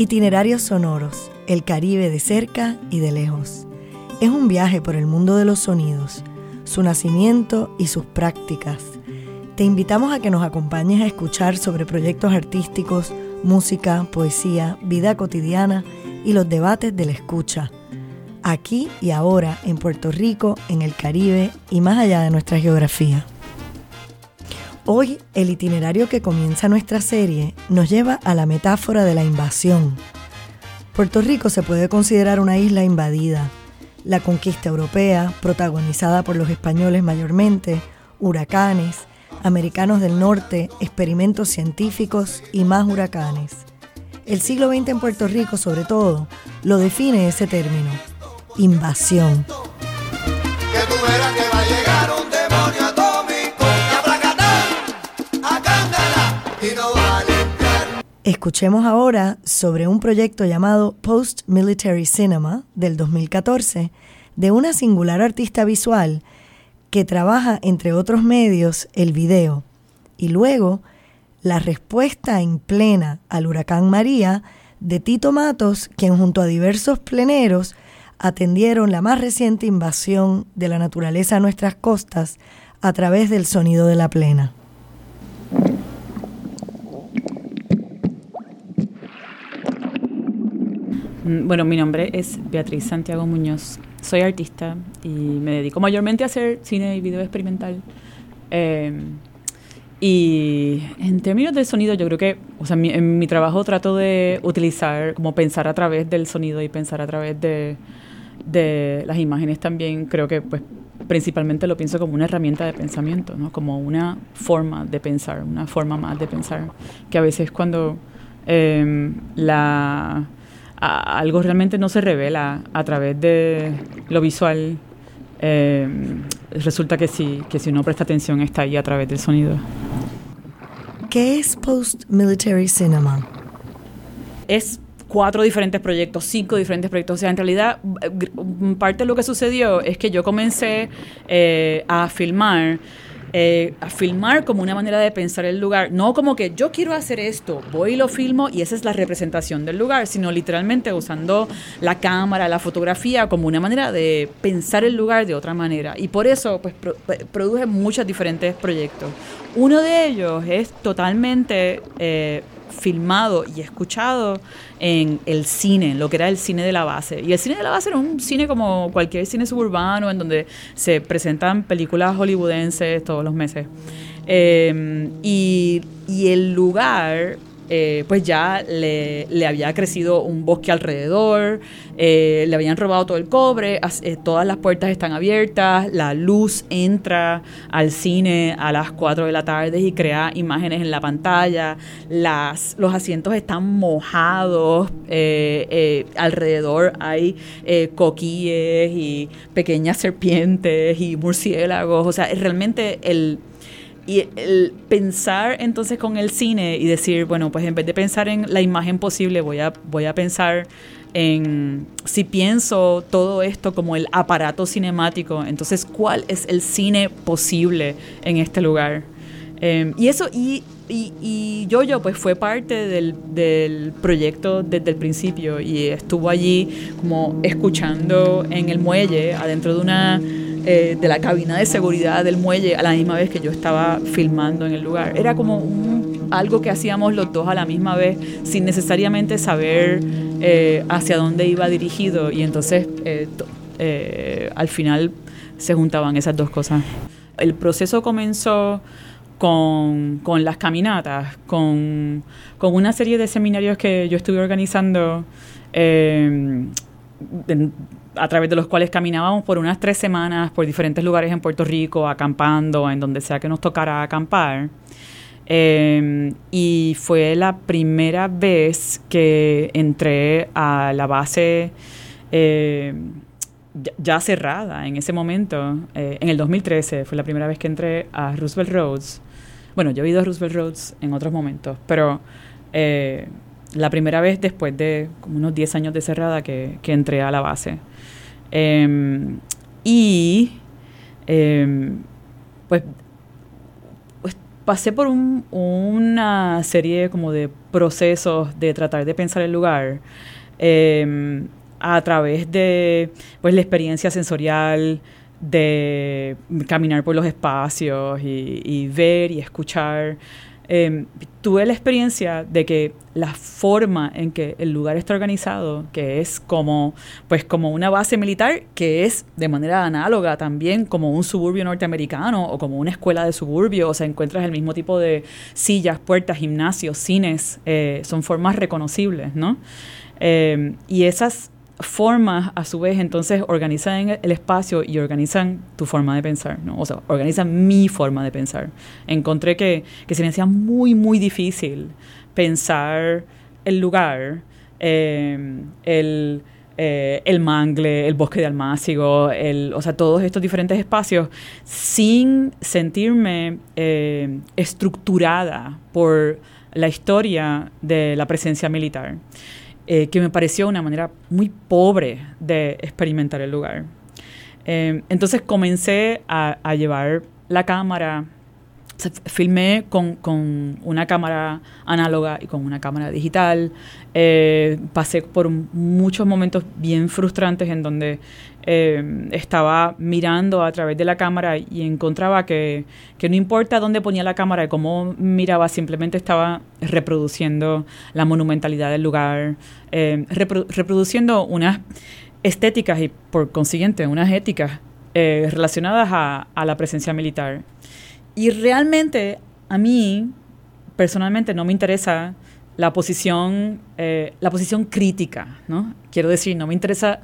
Itinerarios sonoros, el Caribe de cerca y de lejos. Es un viaje por el mundo de los sonidos, su nacimiento y sus prácticas. Te invitamos a que nos acompañes a escuchar sobre proyectos artísticos, música, poesía, vida cotidiana y los debates de la escucha. Aquí y ahora en Puerto Rico, en el Caribe y más allá de nuestra geografía. Hoy el itinerario que comienza nuestra serie nos lleva a la metáfora de la invasión. Puerto Rico se puede considerar una isla invadida. La conquista europea, protagonizada por los españoles mayormente, huracanes, americanos del norte, experimentos científicos y más huracanes. El siglo XX en Puerto Rico, sobre todo, lo define ese término, invasión. Escuchemos ahora sobre un proyecto llamado Post Military Cinema del 2014 de una singular artista visual que trabaja, entre otros medios, el video y luego la respuesta en plena al huracán María de Tito Matos, quien junto a diversos pleneros atendieron la más reciente invasión de la naturaleza a nuestras costas a través del sonido de la plena. Bueno, mi nombre es Beatriz Santiago Muñoz. Soy artista y me dedico mayormente a hacer cine y video experimental. Em, y en términos del sonido, yo creo que, o sea, en mi trabajo trato de utilizar, como pensar a través del sonido y pensar a través de, de las imágenes también. Creo que, pues, principalmente lo pienso como una herramienta de pensamiento, ¿no? Como una forma de pensar, una forma más de pensar. Que a veces cuando em, la algo realmente no se revela a través de lo visual, eh, resulta que sí, que si uno presta atención está ahí a través del sonido. ¿Qué es Post-Military Cinema? Es cuatro diferentes proyectos, cinco diferentes proyectos. O sea, en realidad, parte de lo que sucedió es que yo comencé eh, a filmar eh, a filmar como una manera de pensar el lugar, no como que yo quiero hacer esto, voy y lo filmo y esa es la representación del lugar, sino literalmente usando la cámara, la fotografía como una manera de pensar el lugar de otra manera. Y por eso pues produje muchos diferentes proyectos. Uno de ellos es totalmente eh, filmado y escuchado en el cine, lo que era el cine de la base. Y el cine de la base era un cine como cualquier cine suburbano, en donde se presentan películas hollywoodenses todos los meses. Y, y el lugar eh, pues ya le, había crecido un bosque alrededor, eh, le habían robado todo el cobre, eh, todas las puertas están abiertas, la luz entra al cine a las 4 de la tarde y crea imágenes en la pantalla, las, los asientos están mojados, alrededor hay coquíes y pequeñas serpientes y murciélagos, o sea, realmente el y el pensar entonces con el cine y decir, bueno, pues en vez de pensar en la imagen posible, voy a, voy a pensar en si pienso todo esto como el aparato cinemático, entonces cuál es el cine posible en este lugar. Em, y eso, y, y, y yo pues fue parte del, del, proyecto desde el principio y estuvo allí como escuchando en el muelle, adentro de una eh, de la cabina de seguridad del muelle a la misma vez que yo estaba filmando en el lugar. Era como algo que hacíamos los dos a la misma vez sin necesariamente saber eh, hacia dónde iba dirigido y entonces eh, al final se juntaban esas dos cosas. El proceso comenzó con, con las caminatas, con, con, una serie de seminarios que yo estuve organizando a través de los cuales caminábamos por unas tres semanas por diferentes lugares en Puerto Rico, acampando, en donde sea que nos tocara acampar. Em, y fue la primera vez que entré a la base em, ya, cerrada en ese momento, eh, en el 2013, fue la primera vez que entré a Roosevelt Roads. Bueno, yo he ido a Roosevelt Roads en otros momentos, pero eh, la primera vez después de como unos 10 años de cerrada que, que entré a la base. Em, y em, pues, pues, pasé por una serie como de procesos de tratar de pensar el lugar em, a través de pues la experiencia sensorial, de caminar por los espacios y ver y escuchar Em, tuve la experiencia de que la forma en que el lugar está organizado, que es como, pues como una base militar, que es de manera análoga también como un suburbio norteamericano o como una escuela de suburbio, o sea, encuentras el mismo tipo de sillas, puertas, gimnasios, cines, eh, son formas reconocibles, ¿no? Em, y esas formas, a su vez, entonces organizan el espacio y organizan tu forma de pensar, ¿no? O sea, organizan mi forma de pensar. Encontré que, que se me hacía muy, muy difícil pensar el lugar, em, el, eh, el mangle, el bosque de Almácigo, el, o sea, todos estos diferentes espacios, sin sentirme eh, estructurada por la historia de la presencia militar. Eh, que me pareció una manera muy pobre de experimentar el lugar. Eh, entonces comencé a, llevar la cámara, filmé con, una cámara análoga y con una cámara digital. Eh, pasé por muchos momentos bien frustrantes en donde eh, estaba mirando a través de la cámara y encontraba que, no importa dónde ponía la cámara y cómo miraba, simplemente estaba reproduciendo la monumentalidad del lugar, eh, reproduciendo unas estéticas y por consiguiente unas éticas eh, relacionadas a, la presencia militar. Y realmente a mí, personalmente, no me interesa la posición, la posición crítica, ¿no? Quiero decir, no me interesa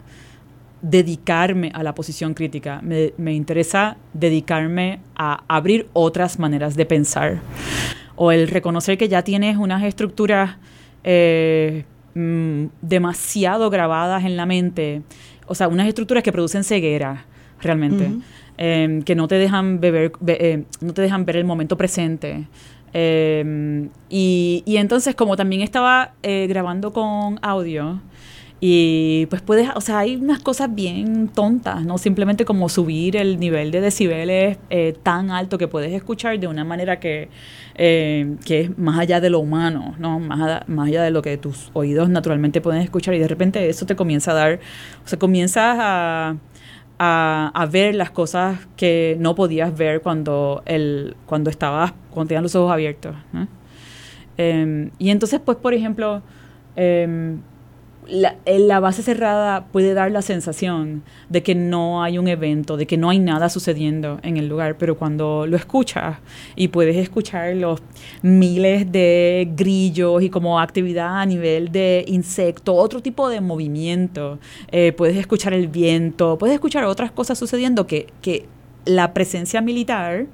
dedicarme a la posición crítica, me, interesa dedicarme a abrir otras maneras de pensar. O el reconocer que ya tienes unas estructuras eh, mm, demasiado grabadas en la mente, o sea, unas estructuras que producen ceguera realmente, em, que no te dejan beber, eh, no te dejan ver el momento presente. Em, y, y, entonces, como también estaba eh, grabando con audio, y pues puedes, o sea, hay unas cosas bien tontas, ¿no? Simplemente como subir el nivel de decibeles eh, tan alto que puedes escuchar de una manera que, eh, que es más allá de lo humano, ¿no? Más, más allá de lo que tus oídos naturalmente pueden escuchar y de repente eso te comienza a dar, o sea, comienzas a, a, ver las cosas que no podías ver cuando, el, cuando estabas, cuando tenías los ojos abiertos, ¿no? Em, y entonces, pues, por ejemplo, eh, la, la, base cerrada puede dar la sensación de que no hay un evento, de que no hay nada sucediendo en el lugar, pero cuando lo escuchas y puedes escuchar los miles de grillos y como actividad a nivel de insecto, otro tipo de movimiento, eh, puedes escuchar el viento, puedes escuchar otras cosas sucediendo que, que la presencia militar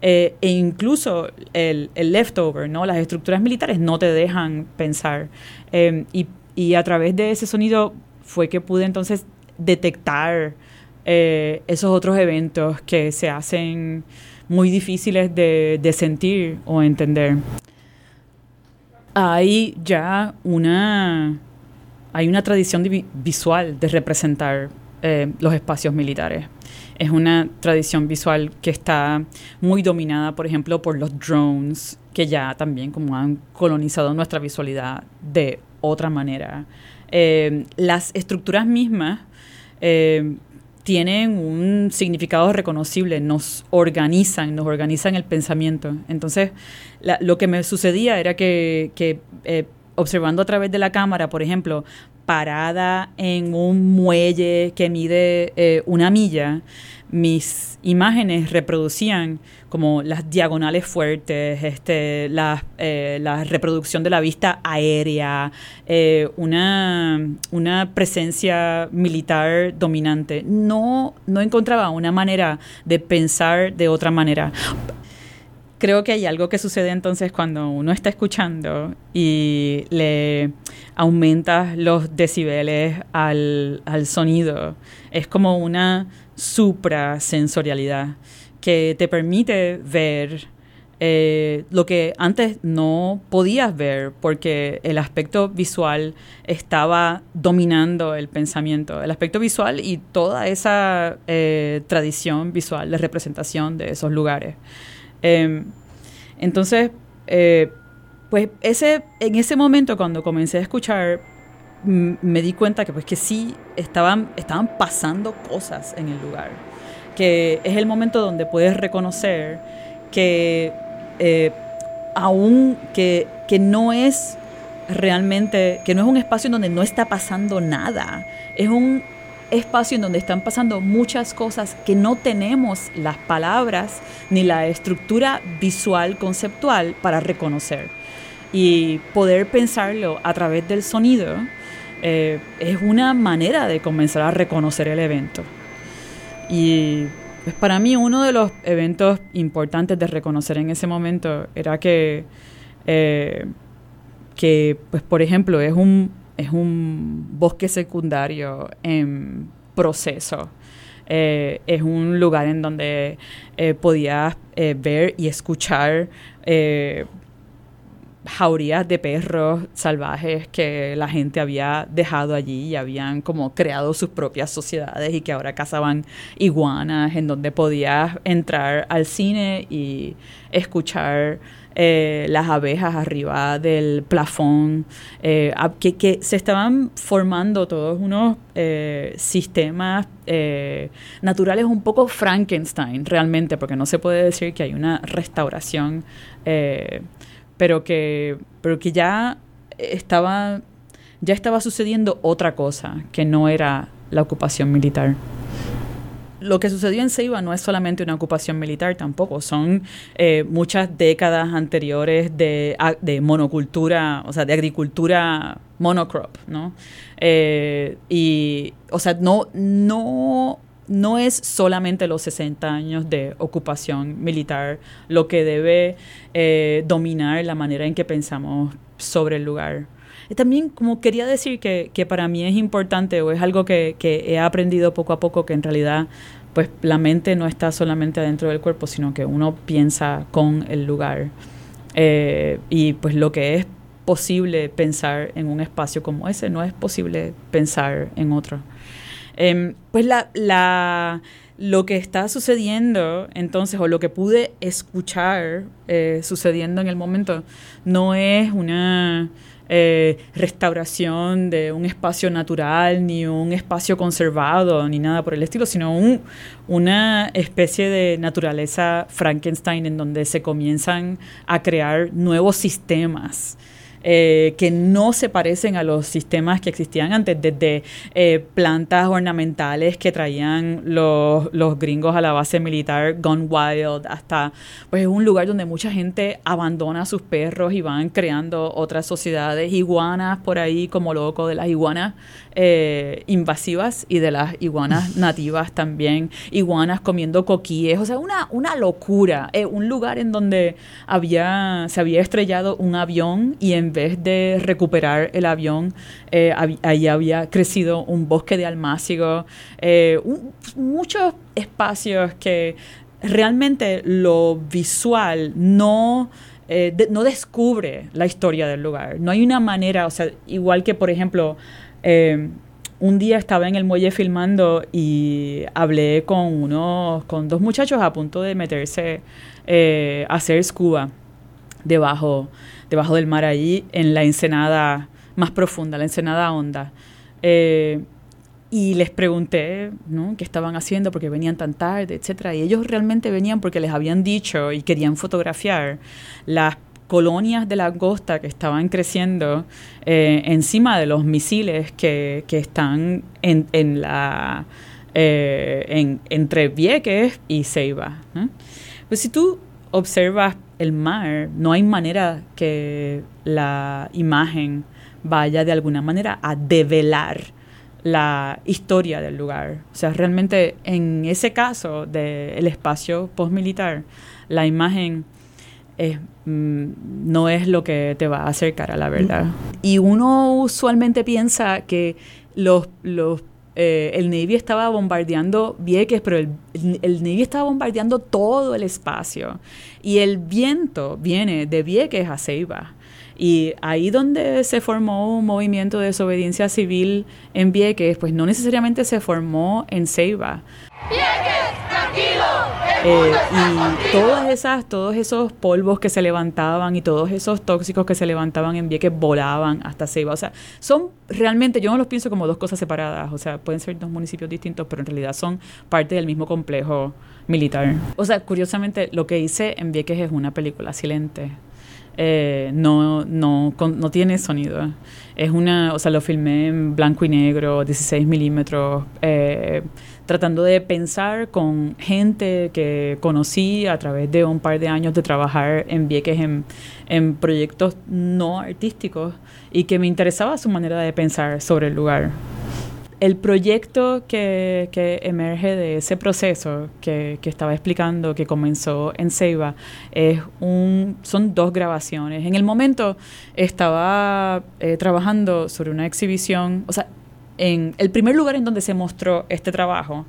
eh, e incluso el, el, leftover, ¿no? las estructuras militares no te dejan pensar. Eh, y y a través de ese sonido fue que pude entonces detectar eh, esos otros eventos que se hacen muy difíciles de, sentir o entender. Hay ya una, hay una tradición visual de representar eh, los espacios militares. Es una tradición visual que está muy dominada, por ejemplo, por los drones, que ya también como han colonizado nuestra visualidad de otra manera. Eh, las estructuras mismas eh, tienen un significado reconocible, nos organizan, nos organizan el pensamiento. Entonces, lo que me sucedía era que, eh, observando a través de la cámara, por ejemplo, parada en un muelle que mide una milla, mis imágenes reproducían como las diagonales fuertes, este, la, eh, la reproducción de la vista aérea, eh, una, una, presencia militar dominante. No, no encontraba una manera de pensar de otra manera. Creo que hay algo que sucede entonces cuando uno está escuchando y le aumenta los decibeles al, al sonido. Es como una suprasensorialidad que te permite ver eh, lo que antes no podías ver porque el aspecto visual estaba dominando el pensamiento, el aspecto visual y toda esa eh, tradición visual de representación de esos lugares. Em, Entonces, eh, pues ese, en ese momento cuando comencé a escuchar, me di cuenta que pues que sí estaban, estaban pasando cosas en el lugar. Que es el momento donde puedes reconocer que eh, aún que, que no es realmente, que no es un espacio donde no está pasando nada, es un espacio en donde están pasando muchas cosas que no tenemos las palabras ni la estructura visual conceptual para reconocer. Y poder pensarlo a través del sonido eh, es una manera de comenzar a reconocer el evento. Y pues para mí uno de los eventos importantes de reconocer en ese momento era que, eh, que pues por ejemplo, es un, es un bosque secundario en proceso. Eh, es un lugar en donde podías ver y escuchar jaurías de perros salvajes que la gente había dejado allí y habían como creado sus propias sociedades y que ahora cazaban iguanas en donde podías entrar al cine y escuchar eh, las abejas arriba del plafón, eh, que, se estaban formando todos unos eh, sistemas naturales un poco Frankenstein realmente, porque no se puede decir que hay una restauración pero que, pero que ya estaba, ya estaba sucediendo otra cosa, que no era la ocupación militar. Lo que sucedió en Ceiba no es solamente una ocupación militar tampoco, son eh, muchas décadas anteriores de, de, monocultura, o sea, de agricultura monocrop, ¿no? Eh, y, o sea, no, no no es solamente los 60 años de ocupación militar lo que debe eh, dominar la manera en que pensamos sobre el lugar. Y también como quería decir que, para mí es importante o es algo que, he aprendido poco a poco que en realidad pues la mente no está solamente adentro del cuerpo, sino que uno piensa con el lugar. Eh, y pues lo que es posible pensar en un espacio como ese no es posible pensar en otro. Em, pues la, lo que está sucediendo entonces, o lo que pude escuchar eh, sucediendo en el momento, no es una eh, restauración de un espacio natural, ni un espacio conservado, ni nada por el estilo, sino un, una especie de naturaleza Frankenstein en donde se comienzan a crear nuevos sistemas eh, que no se parecen a los sistemas que existían antes, desde eh, plantas ornamentales que traían los, los, gringos a la base militar Gone Wild, hasta pues un lugar donde mucha gente abandona a sus perros y van creando otras sociedades, iguanas por ahí como loco, de las iguanas eh, invasivas y de las iguanas nativas también, iguanas comiendo coquíes, o sea, una, una locura, un lugar en donde había, se había estrellado un avión y en de recuperar el avión, eh, ahí había crecido un bosque de almácigo, eh, muchos espacios que realmente lo visual no... Eh, no descubre la historia del lugar. No hay una manera, o sea, igual que por ejemplo, un día estaba en el muelle filmando y hablé con unos, con dos muchachos a punto de meterse a hacer scuba debajo debajo del mar allí, en la ensenada más profunda, la ensenada honda. Eh, y les pregunté ¿no? qué estaban haciendo, porque venían tan tarde, etcétera. Y ellos realmente venían porque les habían dicho y querían fotografiar las colonias de langosta que estaban creciendo eh, encima de los misiles que, que están en, en la, eh, en, entre Vieques y Ceiba. Pues si tú observas el mar, no hay manera que la imagen vaya de alguna manera a develar la historia del lugar. O sea, realmente en ese caso del espacio postmilitar, la imagen mm, no es lo que te va a acercar a la verdad. Y uno usualmente piensa que los, los eh, el Navy estaba bombardeando Vieques, pero el, el, Navy estaba bombardeando todo el espacio. Y el viento viene de Vieques a Ceiba. Y ahí donde se formó un movimiento de desobediencia civil en Vieques, pues no necesariamente se formó en Ceiba. Vieques, tranquilo, Eh, y todas esas, todos esos polvos que se levantaban y todos esos tóxicos que se levantaban en Vieques volaban hasta Ceiba. O sea, son realmente, yo no los pienso como dos cosas separadas. O sea, pueden ser dos municipios distintos, pero en realidad son parte del mismo complejo militar. O sea, curiosamente, lo que hice en Vieques es una película silente. Eh, no, no, no tiene sonido. Es una, o sea, lo filmé en blanco y negro, 16 milímetros, eh, tratando de pensar con gente que conocí a través de un par de años de trabajar en Vieques en, proyectos no artísticos y que me interesaba su manera de pensar sobre el lugar el proyecto que, emerge de ese proceso que, estaba explicando, que comenzó en Ceiba, es un, son dos grabaciones. En el momento estaba eh, trabajando sobre una exhibición, o sea, en el primer lugar en donde se mostró este trabajo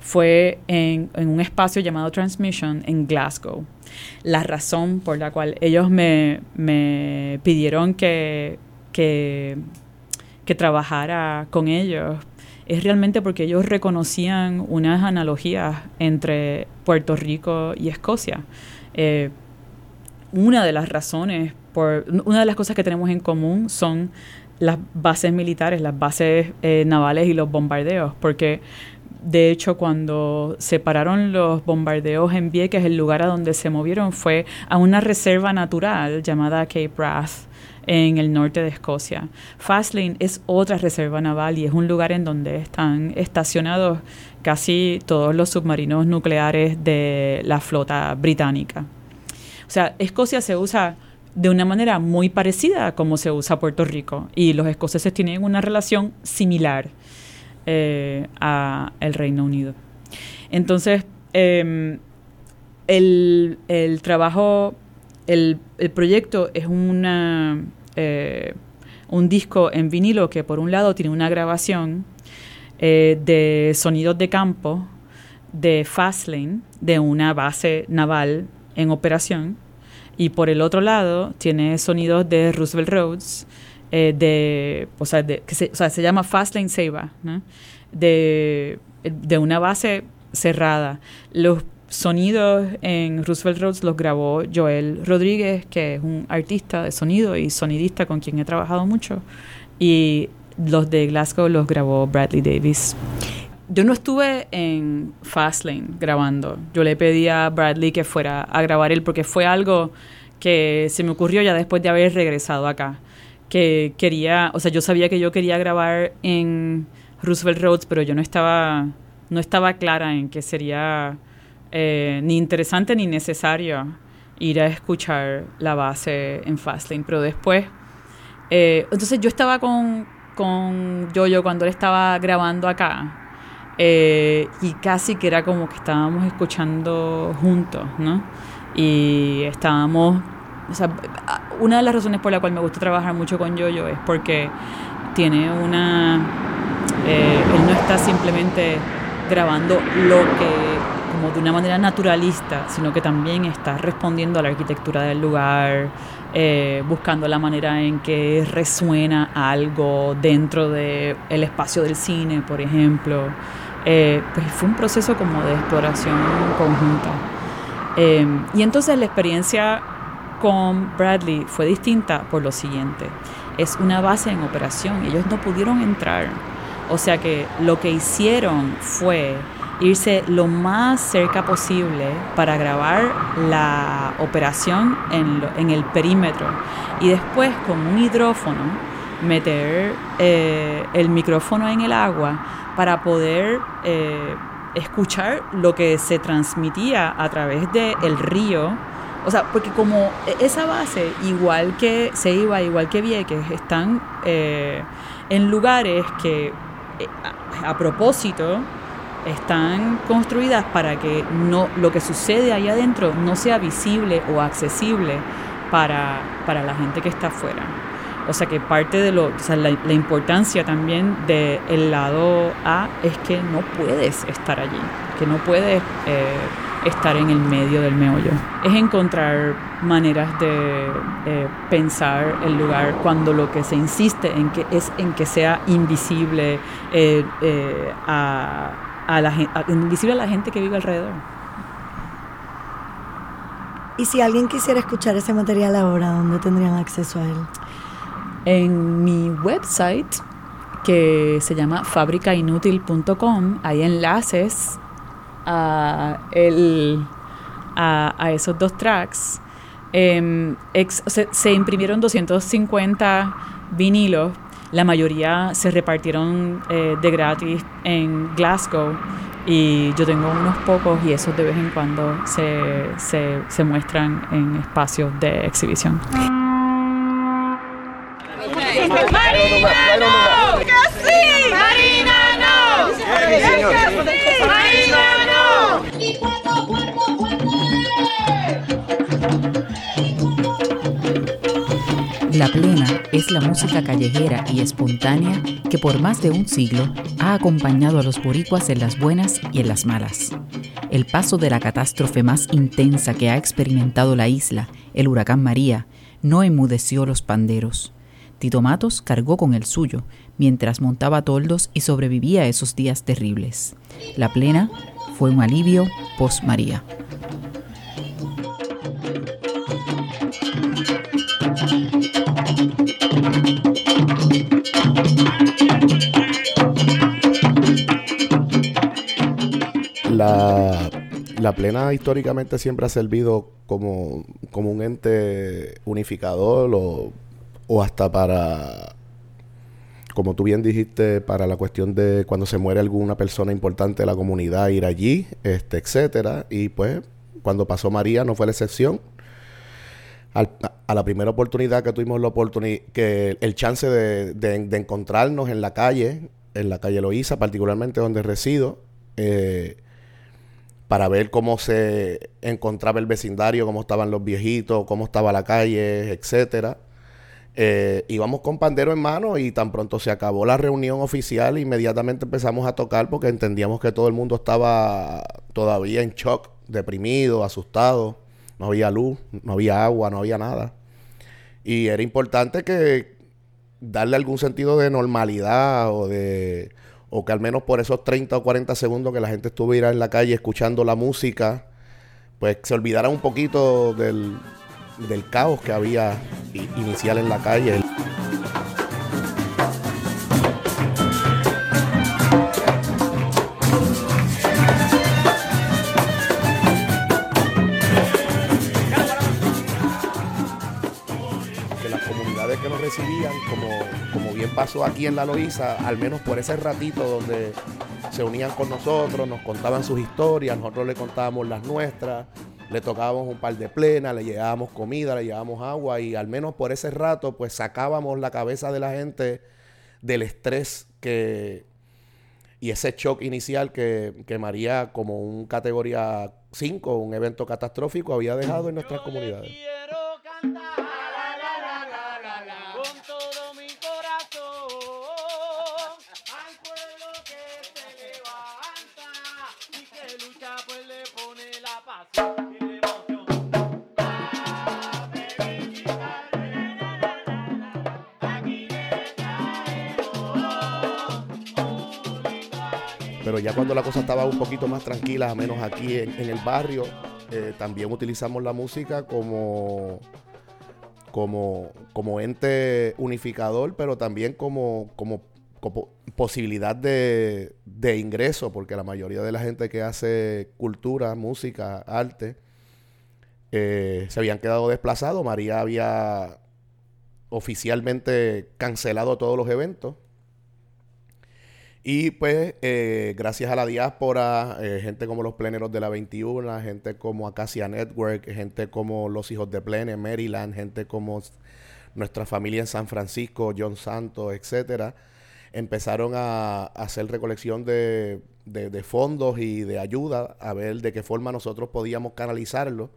fue en, un espacio llamado Transmission en Glasgow. La razón por la cual ellos me, me pidieron que, que que trabajara con ellos es realmente porque ellos reconocían unas analogías entre Puerto Rico y Escocia. Eh, una de las razones, por, una de las cosas que tenemos en común son las bases militares, las bases eh, navales y los bombardeos, porque de hecho cuando separaron los bombardeos en Vieques, el lugar a donde se movieron fue a una reserva natural llamada Cape Wrath, en el norte de Escocia. Fastlane es otra reserva naval y es un lugar en donde están estacionados casi todos los submarinos nucleares de la flota británica. O sea, Escocia se usa de una manera muy parecida a como se usa Puerto Rico y los escoceses tienen una relación similar eh, a el Reino Unido. Entonces, em, el, el trabajo el, proyecto es una, eh, un disco en vinilo que por un lado tiene una grabación eh, de sonidos de campo de Fastlane, de una base naval en operación, y por el otro lado tiene sonidos de Roosevelt Roads, eh, de, o sea, que se, o sea, se llama Fastlane Seiba, de, de una base cerrada. Los sonidos en Roosevelt Roads los grabó Joel Rodríguez, que es un artista de sonido y sonidista con quien he trabajado mucho. Y los de Glasgow los grabó Bradley Davis. Yo no estuve en Fastlane grabando. Yo le pedí a Bradley que fuera a grabar él porque fue algo que se me ocurrió ya después de haber regresado acá. Que quería, o sea, yo sabía que yo quería grabar en Roosevelt Roads, pero yo no estaba, no estaba clara en que sería eh, ni interesante ni necesario ir a escuchar la base en Fastlane. Pero después, eh, entonces yo estaba con, con Yoyo cuando él estaba grabando acá. Eh, y casi que era como que estábamos escuchando juntos, ¿no? Y estábamos, o sea, una de las razones por la cual me gusta trabajar mucho con Yoyo es porque tiene una, él no está simplemente grabando lo que como de una manera naturalista, sino que también está respondiendo a la arquitectura del lugar, eh, buscando la manera en que resuena algo dentro del el espacio del cine, por ejemplo. Eh, pues fue un proceso como de exploración conjunta. Eh, y entonces la experiencia con Bradley fue distinta por lo siguiente. Es una base en operación, ellos no pudieron entrar. O sea que lo que hicieron fue irse lo más cerca posible para grabar la operación en, el perímetro y después con un hidrófono meter eh, el micrófono en el agua para poder eh, escuchar lo que se transmitía a través del río. O sea, porque como e, esa base, igual que se iba, igual que Vieques, están eh, en lugares que a propósito están construidas para que no, lo que sucede ahí adentro no sea visible o accesible para, para la gente que está afuera. O sea que parte de lo, o sea, la, importancia también del lado A es que no puedes estar allí, que no puedes eh, estar en el medio del meollo. Es encontrar maneras de pensar el lugar cuando lo que se insiste en que es en que sea invisible eh, eh, a a la, invisible a la gente que vive alrededor. Y si alguien quisiera escuchar ese material ahora, ¿dónde tendrían acceso a él? En mi website, que se llama fabricainutil.com, hay enlaces a, el, a, esos dos tracks. Em, se, imprimieron 250 vinilos, la mayoría se repartieron eh, de gratis en Glasgow y yo tengo unos pocos y esos de vez en cuando se, se, se muestran en espacios de exhibición. La plena es la música callejera y espontánea que por más de un siglo ha acompañado a los boricuas en las buenas y en las malas. El paso de la catástrofe más intensa que ha experimentado la isla, el huracán María, no enmudeció los panderos. Tito Matos cargó con el suyo, mientras montaba toldos y sobrevivía a esos días terribles. La plena fue un alivio post María. La, la, plena históricamente siempre ha servido como, como un ente unificador o o hasta para, como tú bien dijiste, para la cuestión de cuando se muere alguna persona importante de la comunidad, ir allí, este, etcétera. Y pues, cuando pasó María no fue la excepción. a la primera oportunidad que tuvimos la oportunidad, que el chance de, encontrarnos en la calle, en la calle Loíza, particularmente donde resido, eh, para ver cómo se encontraba el vecindario, cómo estaban los viejitos, cómo estaba la calle, etcétera. Eh, íbamos con pandero en mano y tan pronto se acabó la reunión oficial, inmediatamente empezamos a tocar porque entendíamos que todo el mundo estaba todavía en shock, deprimido, asustado. No había luz, no había agua, no había nada. Y era importante que darle algún sentido de normalidad o de o que al menos por esos 30 o 40 segundos que la gente estuviera en la calle escuchando la música, pues se olvidara un poquito del, del caos que había inicial en la calle. Que las comunidades que nos recibían, como, como bien pasó aquí en La Loíza, al menos por ese ratito donde se unían con nosotros, nos contaban sus historias, nosotros le contábamos las nuestras, le tocábamos un par de plenas, le llevábamos comida, le llevábamos agua y al menos por ese rato pues sacábamos la cabeza de la gente del estrés que y ese shock inicial que, que María como un categoría 5, un evento catastrófico había dejado en nuestras comunidades. Pero ya cuando la cosa estaba un poquito más tranquila, menos aquí en, el barrio, eh, también utilizamos la música como, como, como ente unificador, pero también como, como, posibilidad de, ingreso, porque la mayoría de la gente que hace cultura, música, arte, eh, se habían quedado desplazados. María había oficialmente cancelado todos los eventos y pues, eh, gracias a la diáspora, eh, gente como los pleneros de la 21, gente como Acacia Network, gente como los hijos de Plene en Maryland, gente como nuestra familia en San Francisco, John Santos, etcétera, empezaron a, hacer recolección de, fondos y de ayuda a ver de qué forma nosotros podíamos canalizarlo.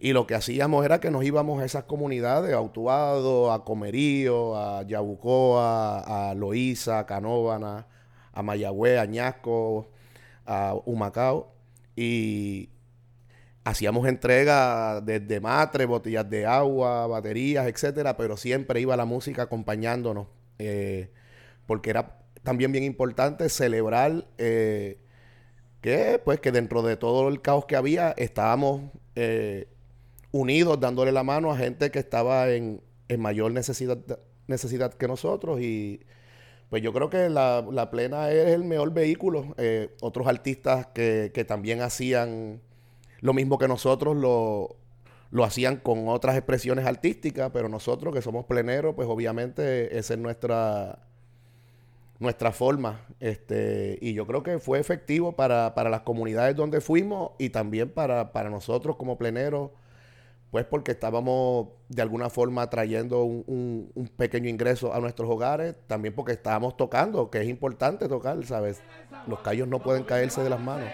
Y lo que hacíamos era que nos íbamos a esas comunidades, a Utuado, a Comerío, a Yabucoa, a Loíza, a Canóvana, a Mayagüez, a Ñasco, a Humacao y hacíamos entrega desde matre, botellas de agua, baterías, etcétera, pero siempre iba la música acompañándonos, eh, porque era también bien importante celebrar eh, que, pues, que dentro de todo el caos que había estábamos eh, unidos, dándole la mano a gente que estaba en, en mayor necesidad, necesidad que nosotros y pues yo creo que la, la plena es el mejor vehículo. Eh, otros artistas que, que, también hacían lo mismo que nosotros lo, lo, hacían con otras expresiones artísticas, pero nosotros que somos pleneros, pues obviamente esa es nuestra nuestra forma. Este, y yo creo que fue efectivo para, para las comunidades donde fuimos y también para, para nosotros como pleneros pues porque estábamos de alguna forma trayendo un, pequeño ingreso a nuestros hogares, también porque estábamos tocando, que es importante tocar, ¿sabes? Los callos no pueden caerse de las manos.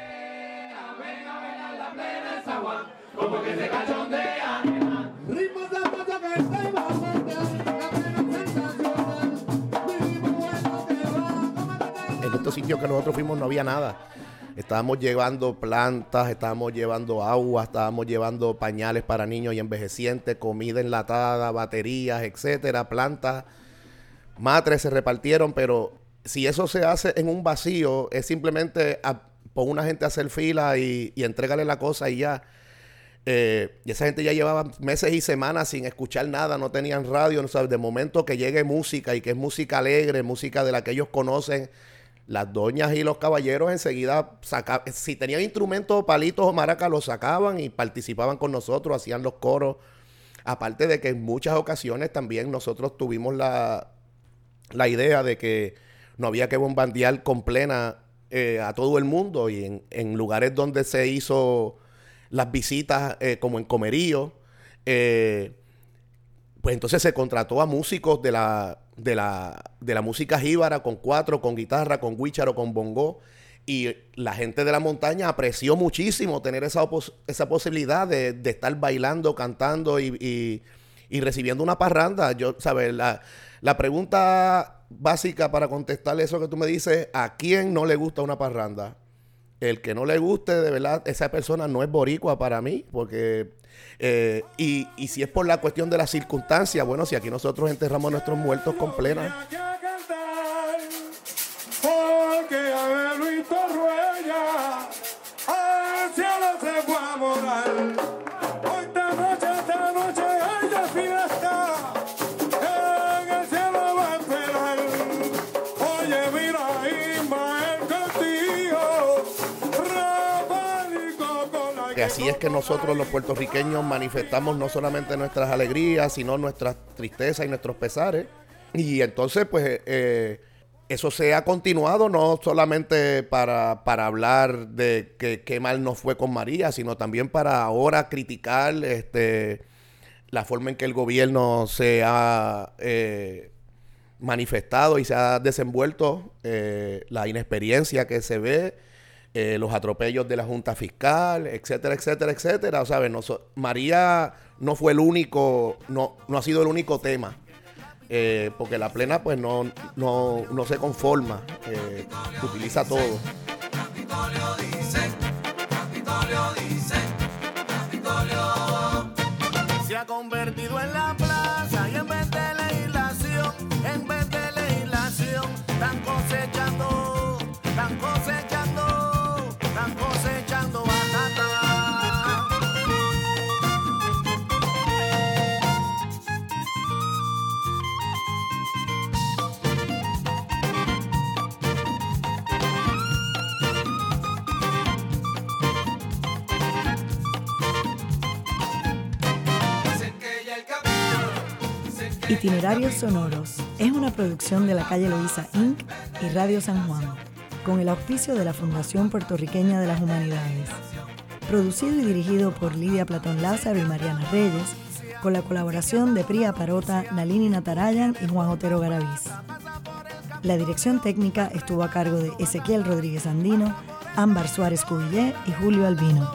En estos sitios que nosotros fuimos no había nada Estábamos llevando plantas, estábamos llevando agua, estábamos llevando pañales para niños y envejecientes, comida enlatada, baterías, etcétera, plantas, matres se repartieron, pero si eso se hace en un vacío, es simplemente pon una gente a hacer fila y, y entrégale la cosa y ya. Eh, y esa gente ya llevaba meses y semanas sin escuchar nada, no tenían radio, no sabes, de momento que llegue música y que es música alegre, música de la que ellos conocen, las doñas y los caballeros enseguida sacaban, si tenían instrumentos, palitos o maracas, los sacaban y participaban con nosotros, hacían los coros. Aparte de que en muchas ocasiones también nosotros tuvimos la, la idea de que no había que bombardear con plena eh, a todo el mundo y en, lugares donde se hizo las visitas eh, como en Comerío, eh, pues entonces se contrató a músicos de la, de la, de la música jíbara con cuatro, con guitarra, con o con bongo. Y la gente de la montaña apreció muchísimo tener esa, esa posibilidad de, estar bailando, cantando y, recibiendo una parranda. Yo, ¿sabes? La, la pregunta básica para contestarle eso que tú me dices, ¿a quién no le gusta una parranda? El que no le guste, de verdad, esa persona no es boricua para mí, porque eh, y, si es por la cuestión de las circunstancias, bueno, si aquí nosotros enterramos a nuestros muertos con plena. Así es que nosotros los puertorriqueños manifestamos no solamente nuestras alegrías, sino nuestras tristezas y nuestros pesares. Y entonces, pues, eh, eso se ha continuado no solamente para, hablar de que qué mal nos fue con María, sino también para ahora criticar este, la forma en que el gobierno se ha eh, manifestado y se ha desenvuelto, eh, la inexperiencia que se ve eh, los atropellos de la Junta Fiscal, etcétera, etcétera, etcétera. O sea, María no fue el único, no, no ha sido el único tema. Eh, porque la plena pues no, no, no se conforma, eh, utiliza todo. Se ha convertido en la Itinerarios Sonoros es una producción de la calle Loíza Inc. y Radio San Juan, con el auspicio de la Fundación Puertorriqueña de las Humanidades. Producido y dirigido por Lidia Platón Lázaro y Mariana Reyes, con la colaboración de Priya Parota, Nalini Natarayan y Juan Otero Garaviz. La dirección técnica estuvo a cargo de Ezequiel Rodríguez Andino, Ámbar Suárez Cubillé y Julio Albino.